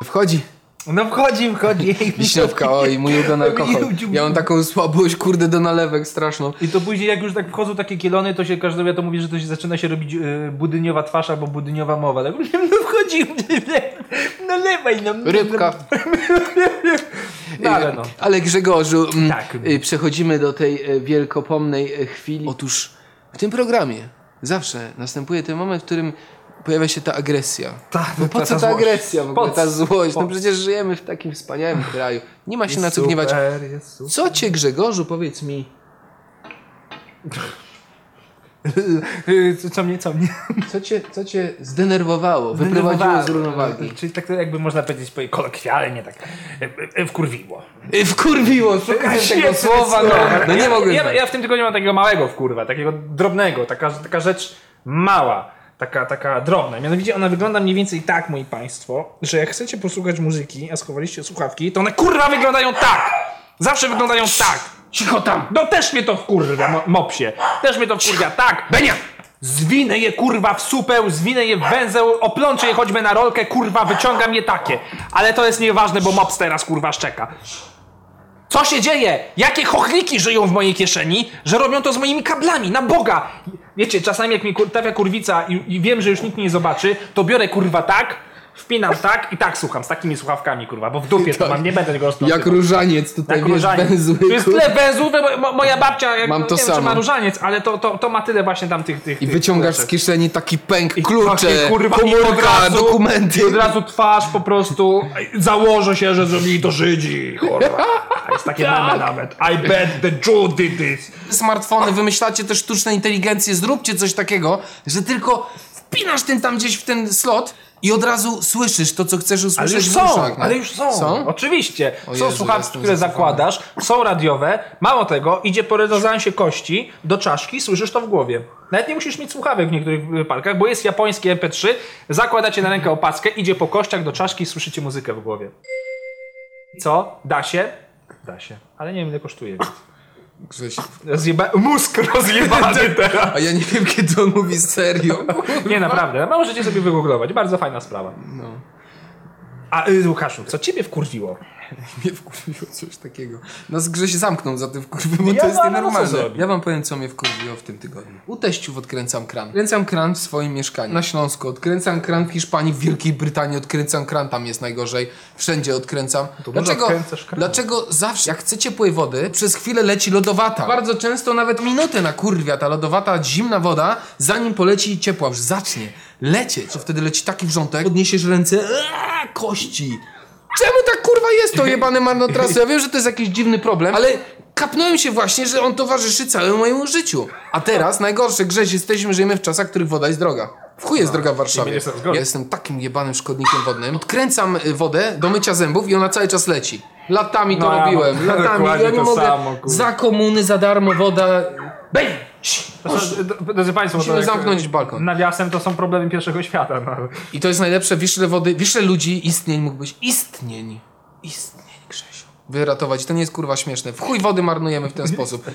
Wchodzi No wchodzi, wchodzi. wiśniówka, oj, mój ulubiony alkohol. Ja mam taką słabość, kurde, do nalewek straszną. I to później jak już tak wchodzą takie kielony, to się każdy to mówi, że to się zaczyna się robić y, budyniowa twarz albo budyniowa mowa. Tak, no wchodzi, nalewaj nam. Rybka. No ale no. Ale Grzegorzu, mm, Tak. y, przechodzimy do tej e, wielkopomnej e, chwili. Otóż w tym programie zawsze następuje ten moment, w którym pojawia się ta agresja. Tak, No po co ta agresja w ogóle, Po ta złość? No Po przecież żyjemy w takim wspaniałym kraju. Nie ma się na co gniewać. Super, jest. Co cię, Grzegorzu, powiedz mi, Co mnie, co mnie? co cię, co cię zdenerwowało, wyprowadziło z równowagi? Czyli tak to jakby można powiedzieć po- kolokwialnie tak y, y, wkurwiło. Y, Wkurwiło, szukałem tego słowa, no, no nie ja, mogę ja, ja w tym tygodniu mam takiego małego wkurwa, takiego drobnego, taka, taka rzecz mała, taka, taka drobna. Mianowicie ona wygląda mniej więcej tak, moi państwo, że jak chcecie posłuchać muzyki, a schowaliście słuchawki, to one kurwa wyglądają tak! Zawsze wyglądają tak! Cicho tam! No też mnie to wkurwia, mo- mopsie. Też mnie to wkurwia, tak! Benia! Zwinę je kurwa w supeł, zwinę je w węzeł, oplączę je choćby na rolkę, kurwa, wyciągam je takie. Ale to jest nieważne, bo mops teraz kurwa szczeka. Co się dzieje? Jakie chochliki żyją w mojej kieszeni, że robią to z moimi kablami? Na Boga! Wiecie, czasami jak mi kur- trafia kurwica i, i wiem, że już nikt mnie nie zobaczy, to biorę kurwa tak, wpinam tak i tak słucham, z takimi słuchawkami kurwa, bo w dupie to mam, nie będę tego rozplątywał. Jak różaniec tutaj, Jak wiesz, różaniec. węzły. Tu jest tyle węzłów, bo mo- moja babcia, jak, Mam to nie wiem, czy samo. ma różaniec, ale to, to, to ma tyle właśnie tam tych... tych I tych wyciągasz z rzeczy. kieszeni taki pęk, klucze, kurwa, i od komórka, razu- dokumenty. I od razu twarz po prostu, założę się, że zrobili to Żydzi, kurwa. Jest takie Tak. nawet. I bet the Jew did this. Smartfony, wymyślacie też sztuczne inteligencje, zróbcie coś takiego, że tylko wpinasz ten tam gdzieś w ten slot i od razu słyszysz to, co chcesz Ale usłyszeć już w są, uszach, no. ale już są. Są? Oczywiście. O są Jezu, słuchawki, które zakładasz, są radiowe. Mało tego, idzie po rezonansie kości do czaszki, słyszysz to w głowie. Nawet nie musisz mieć słuchawek w niektórych wypadkach, bo jest japoński MP3, zakładacie na rękę opaskę, idzie po kościach do czaszki i słyszycie muzykę w głowie. Co? Da się? Da się. Ale nie wiem ile kosztuje. więc- Rozjeba... Mózg rozjebany teraz. A ja nie wiem, kiedy on mówi serio. Nie, naprawdę. No, możecie sobie wygooglować. Bardzo fajna sprawa. No. A y, Łukaszu, co ciebie wkurwiło? Mnie wkurwiło coś takiego. Nas Grześ zamknął za tym wkurwym, bo Ja to jest wam- no nienormalne. Ja wam powiem, co mnie wkurwiło w tym tygodniu. U teściów odkręcam kran. Odkręcam kran w swoim mieszkaniu. Na Śląsku. Odkręcam kran w Hiszpanii, w Wielkiej Brytanii. Odkręcam kran, tam jest najgorzej. Wszędzie odkręcam. dużo Dlaczego, odkręcasz kranu. dlaczego zawsze, jak chce ciepłej wody, przez chwilę leci lodowata? Bardzo często nawet minutę na kurwia ta lodowata, zimna woda, zanim poleci ciepła, już zacznie lecieć. To wtedy leci taki wrzątek, podniesiesz ręce, eee, kości. Czemu tak kurwa jest to jebane marnotrawstwo? Ja wiem, że to jest jakiś dziwny problem, ale kapnąłem się właśnie, że on towarzyszy całemu mojemu życiu. A teraz najgorsze, Grześ, jesteśmy, żyjemy w czasach, w których woda jest droga. W chuj jest droga w Warszawie. Ja jestem takim jebanym szkodnikiem wodnym. Odkręcam y, wodę do mycia zębów i ona cały czas leci. Latami to No, ja robiłem. mam Latami. Ja nie mogę. samo, za komuny, za darmo woda. Bej! Drodzy Państwo, Musimy zamknąć balkon. Nawiasem to są problemy pierwszego świata. No. I to jest najlepsze, wiesz ile wody, wiesz ile ludzi, istnień mógł być. Istnień. Istnień, Grzesiu. Wyratować. To nie jest kurwa śmieszne. W chuj wody marnujemy w ten sposób.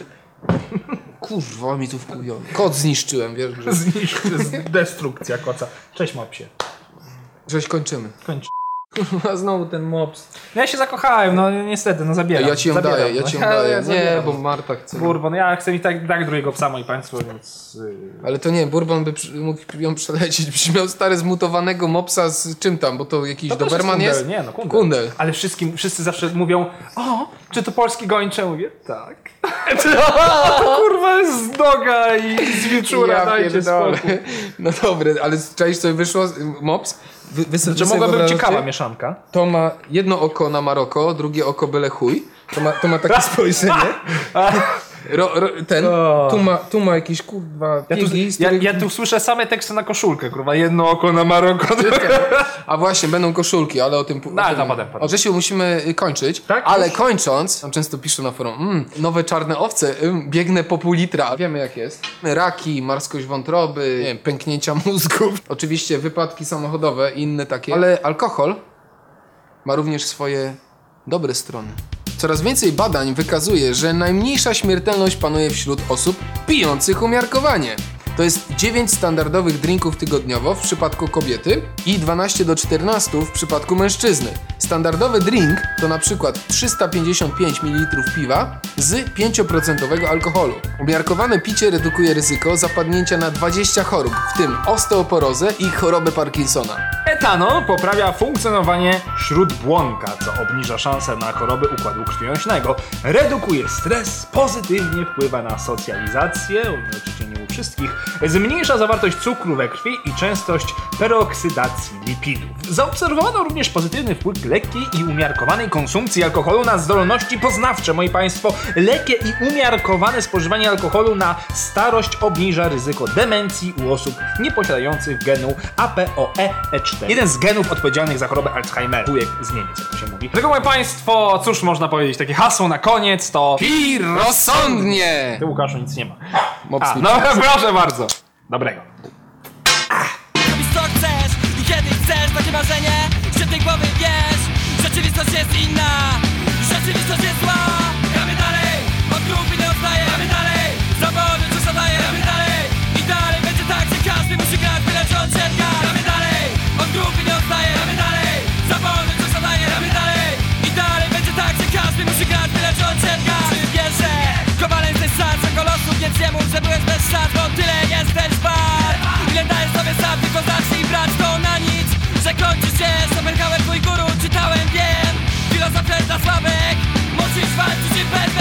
Kurwa, mi tu wkurwiony. Kot zniszczyłem, wiesz, że... Zniszcz, to jest destrukcja koca. Cześć mopsie. Żeś kończymy. Kończ. A znowu ten mops. No ja się zakochałem, no niestety, no zabieram. Ja ci ją zabieram, daję, ja no. ci ją daję. Nie, zabieram. bo Marta chce. Kurwa, no ja chcę mi tak, tak drugiego psa, moi państwo, więc... Yy... Ale to nie, Bourbon by przy, mógł ją przelecieć. Byś miał stary zmutowanego mopsa z czym tam, bo to jakiś To też Doberman kundel, jest? Nie, no kundel. Kundel. Ale wszystkim, wszyscy zawsze mówią, o, czy to polski gończe? Mówię, tak. to kurwa jest z doga i z wilczura, dajcie pierdolę. spokój. No dobry, ale czaisz co wyszło? Mops? Wy, wy, mogłaby wyobrażacie? ciekawa mieszanka. To ma jedno oko na Maroko, drugie oko byle chuj. To ma, to ma takie spojrzenie. Ro, ro, ten, O. tu ma, tu ma jakieś kurwa Ja tu, z których- ja tu słyszę same teksty na koszulkę, kurwa, jedno oko na Maroko. A właśnie, będą koszulki, ale o tym... No, ale o tym to potem, potem. O Grzesiu, musimy y, kończyć, Tak? ale Już? kończąc, tam często piszą na forum, mm, nowe czarne owce, ym, biegnę po pół litra. Wiemy jak jest. Raki, marskość wątroby, nie wiem, pęknięcia mózgów. Oczywiście wypadki samochodowe i inne takie. Ale alkohol ma również swoje dobre strony. Coraz więcej badań wykazuje, że najmniejsza śmiertelność panuje wśród osób pijących umiarkowanie. To jest 9 standardowych drinków tygodniowo w przypadku kobiety i 12 do 14 w przypadku mężczyzny. Standardowy drink to na przykład 355 ml piwa z 5% alkoholu. Umiarkowane picie redukuje ryzyko zapadnięcia na 20 chorób, w tym osteoporozę i chorobę Parkinsona. Etanol poprawia funkcjonowanie śródbłonka, co obniża szanse na choroby układu krwionośnego, redukuje stres, pozytywnie wpływa na socjalizację, nie u wszystkich, zmniejsza zawartość cukru we krwi i częstość peroksydacji lipidów. Zaobserwowano również pozytywny wpływ lekkiej i umiarkowanej konsumpcji alkoholu na zdolności poznawcze, moi państwo. Lekkie i umiarkowane spożywanie alkoholu na starość obniża ryzyko demencji u osób nieposiadających genu APOE4. Jeden z genów odpowiedzialnych za chorobę Alzheimera. Wujek z Niemiec, jak to się mówi. Dlatego, moi państwo, cóż można powiedzieć, takie hasło na koniec to... Pij rozsądnie! Ty, Łukaszu, nic nie ma. A, no proszę bardzo. Dobrego. Robisz co chcesz i kiedy chcesz Takie marzenie, że tej głowy wiesz Rzeczywistość jest inna. Rzeczywistość jest zła. Gramy dalej, od grupy nie odstaje Gramy dalej, zawody coś zadaje Gramy dalej i dalej będzie tak, że każdy musi grać Byle czy on Gramy dalej, od grupy nie że bez szans Bo tyle jesteś wart. Ile dajesz sobie sam, tylko zacznij brać to na nic Że kończy się, Schopenhauer twój guru Czytałem, wiem, filozofia jest dla słabych Musisz walczyć i bez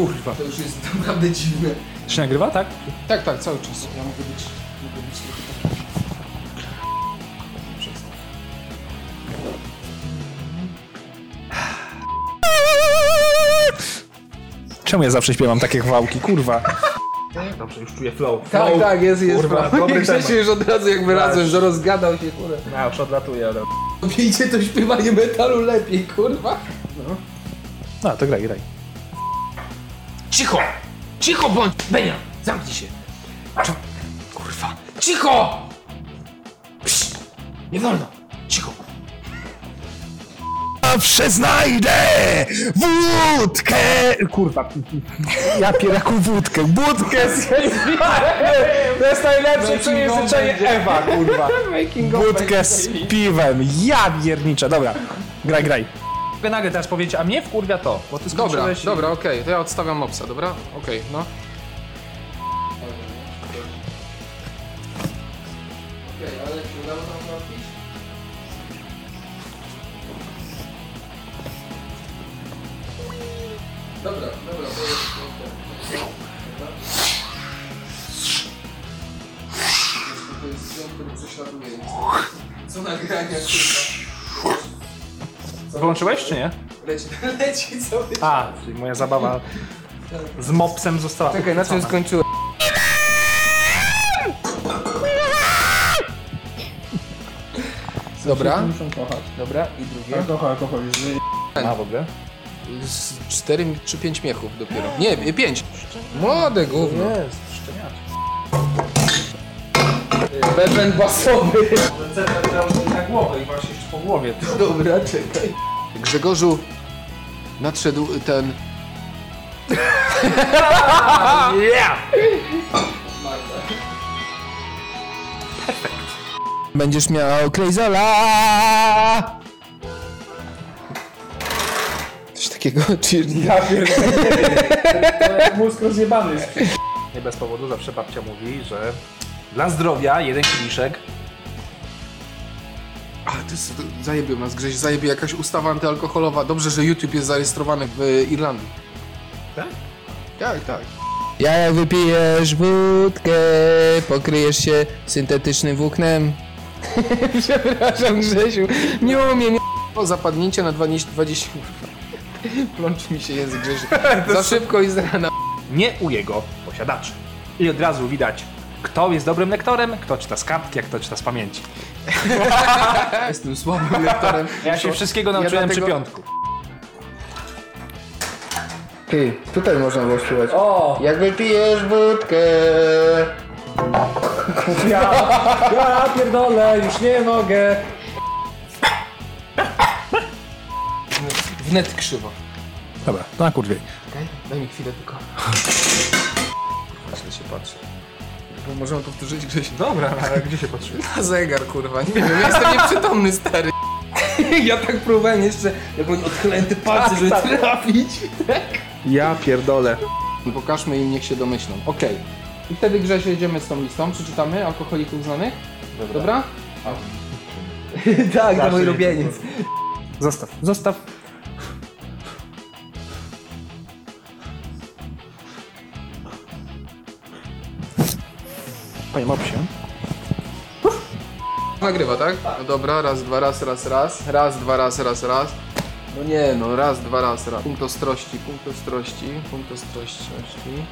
Kurwa. To już jest naprawdę dziwne. Czy nagrywa, tak? Tak, tak, cały czas. Ja mogę być, mogę być trochę taki... Czemu ja zawsze śpiewam takie chwałki, kurwa? Dobrze, już czuję flow. Tak, flow. tak, jest, jest. Kurwa, Kurwa, dobry temat. już od razu jak wyrazłem, że rozgadał się, kurwa. Ja już odlatuję, ale... Widzicie to śpiewanie metalu lepiej, kurwa. No, to graj, graj. Cicho! Cicho bądź! Benia, zamknij się. Czo? Kurwa. Cicho! Psz, nie wolno. Cicho. Zawsze znajdę wódkę! Kurwa, ja pieraku wódkę, wódkę z To jest najlepsze przejęzyczenie Ewa, kurwa. Wódkę z piwem, ja pierniczę, dobra. Graj, graj. Nagle teraz powiedzieć, a mnie wkurwia to, bo ty Dobra, skończyłeś... dobra, okej. To ja odstawiam mopsa, dobra? Okej, no. Wyłączyłeś, czy nie? Leci, leci cały A, czyli moja zabawa z mopsem została Czekaj, na czym uchwycona. skończyłem? Dobra, dobra i drugie. Alkohol, alkohol. A, w ogóle? Z cztery czy pięć miechów dopiero. Nie, pięć. Młode gówno. Jest, szczeniaczek. Beben basowy. Na głowę i właśnie jeszcze po głowie. Dobra, czekaj. Grzegorzu, nadszedł ten... Yeah! Będziesz miał Klejzola! Coś takiego, czyli... Ja pierdolę. Mózg rozjebany jest. Nie bez powodu zawsze babcia mówi, że Dla zdrowia jeden kieliszek. A, to jest, to zajebił nas Grześ, zajebie jakaś ustawa antyalkoholowa. Dobrze, że YouTube jest zarejestrowany w Irlandii. Tak? Tak, tak. Ja jak wypijesz wódkę, pokryjesz się syntetycznym włóknem. Przepraszam Grzesiu, nie umiem. O, zapadnięcie na 20... 20... Plączy mi się język Grzesiu. Za szybko i z rana. Nie u jego posiadaczy. I od razu widać, kto jest dobrym lektorem, kto czyta z kartki, a kto czyta z pamięci. Jestem słabym lektorem. Ja się wszystkiego nauczyłem dlatego- przy piątku. Ty, tutaj można było śpiewać. O! Jak wypijesz wódkę... Ja, ja pierdolę, już nie mogę. Wnet krzywo. Dobra, to na kurwie. Okej? Daj mi chwilę tylko. Źle się patrzy. Bo możemy powtórzyć Grześ. Dobra, ale gdzie się patrzy? Na zegar, kurwa. Nie wiem, ja jestem nieprzytomny, stary. Ja tak próbowałem jeszcze, jak oni odchylają te palce, żeby trafić. Ja pierdolę. Pokażmy im, niech się domyślą. Okej. I wtedy Grześ jedziemy z tą listą. Przeczytamy alkoholików znanych. Dobra? tak, to mój lubieniec. Zostaw, zostaw. Panie Mopsie. Nagrywa, tak? No dobra, raz, dwa, raz, raz, raz. Raz, dwa, raz, raz, raz. No nie, no raz, dwa, raz, raz. Punkt ostrości, punkt ostrości, punkt ostrości.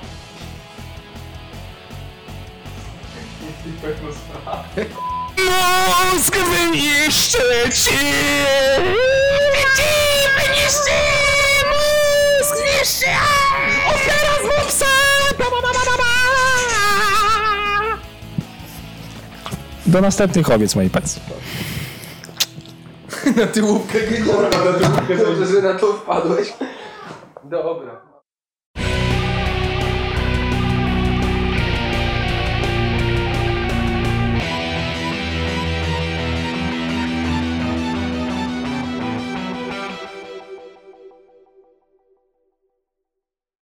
Mózg wyniszczy ci! Wyniszczy! Mózg zniszczy! Ofiara z mopsa! Ba, ba, ba, ba, ba, Do następnych owiec, moi państwo. Na tyłówkę genialna. Dobrze, że na to wpadłeś. Dobra.